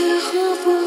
te revoir.